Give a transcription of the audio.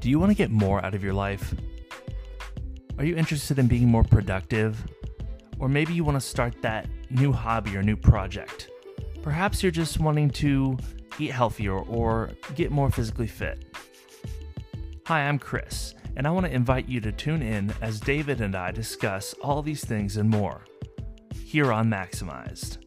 Do you want to get more out of your life? Are you interested in being more productive? Or maybe you want to start that new hobby or new project. Perhaps you're just wanting to eat healthier or get more physically fit. Hi, I'm Chris, and I want to invite you to tune in as David and I discuss all these things and more here on Maximized.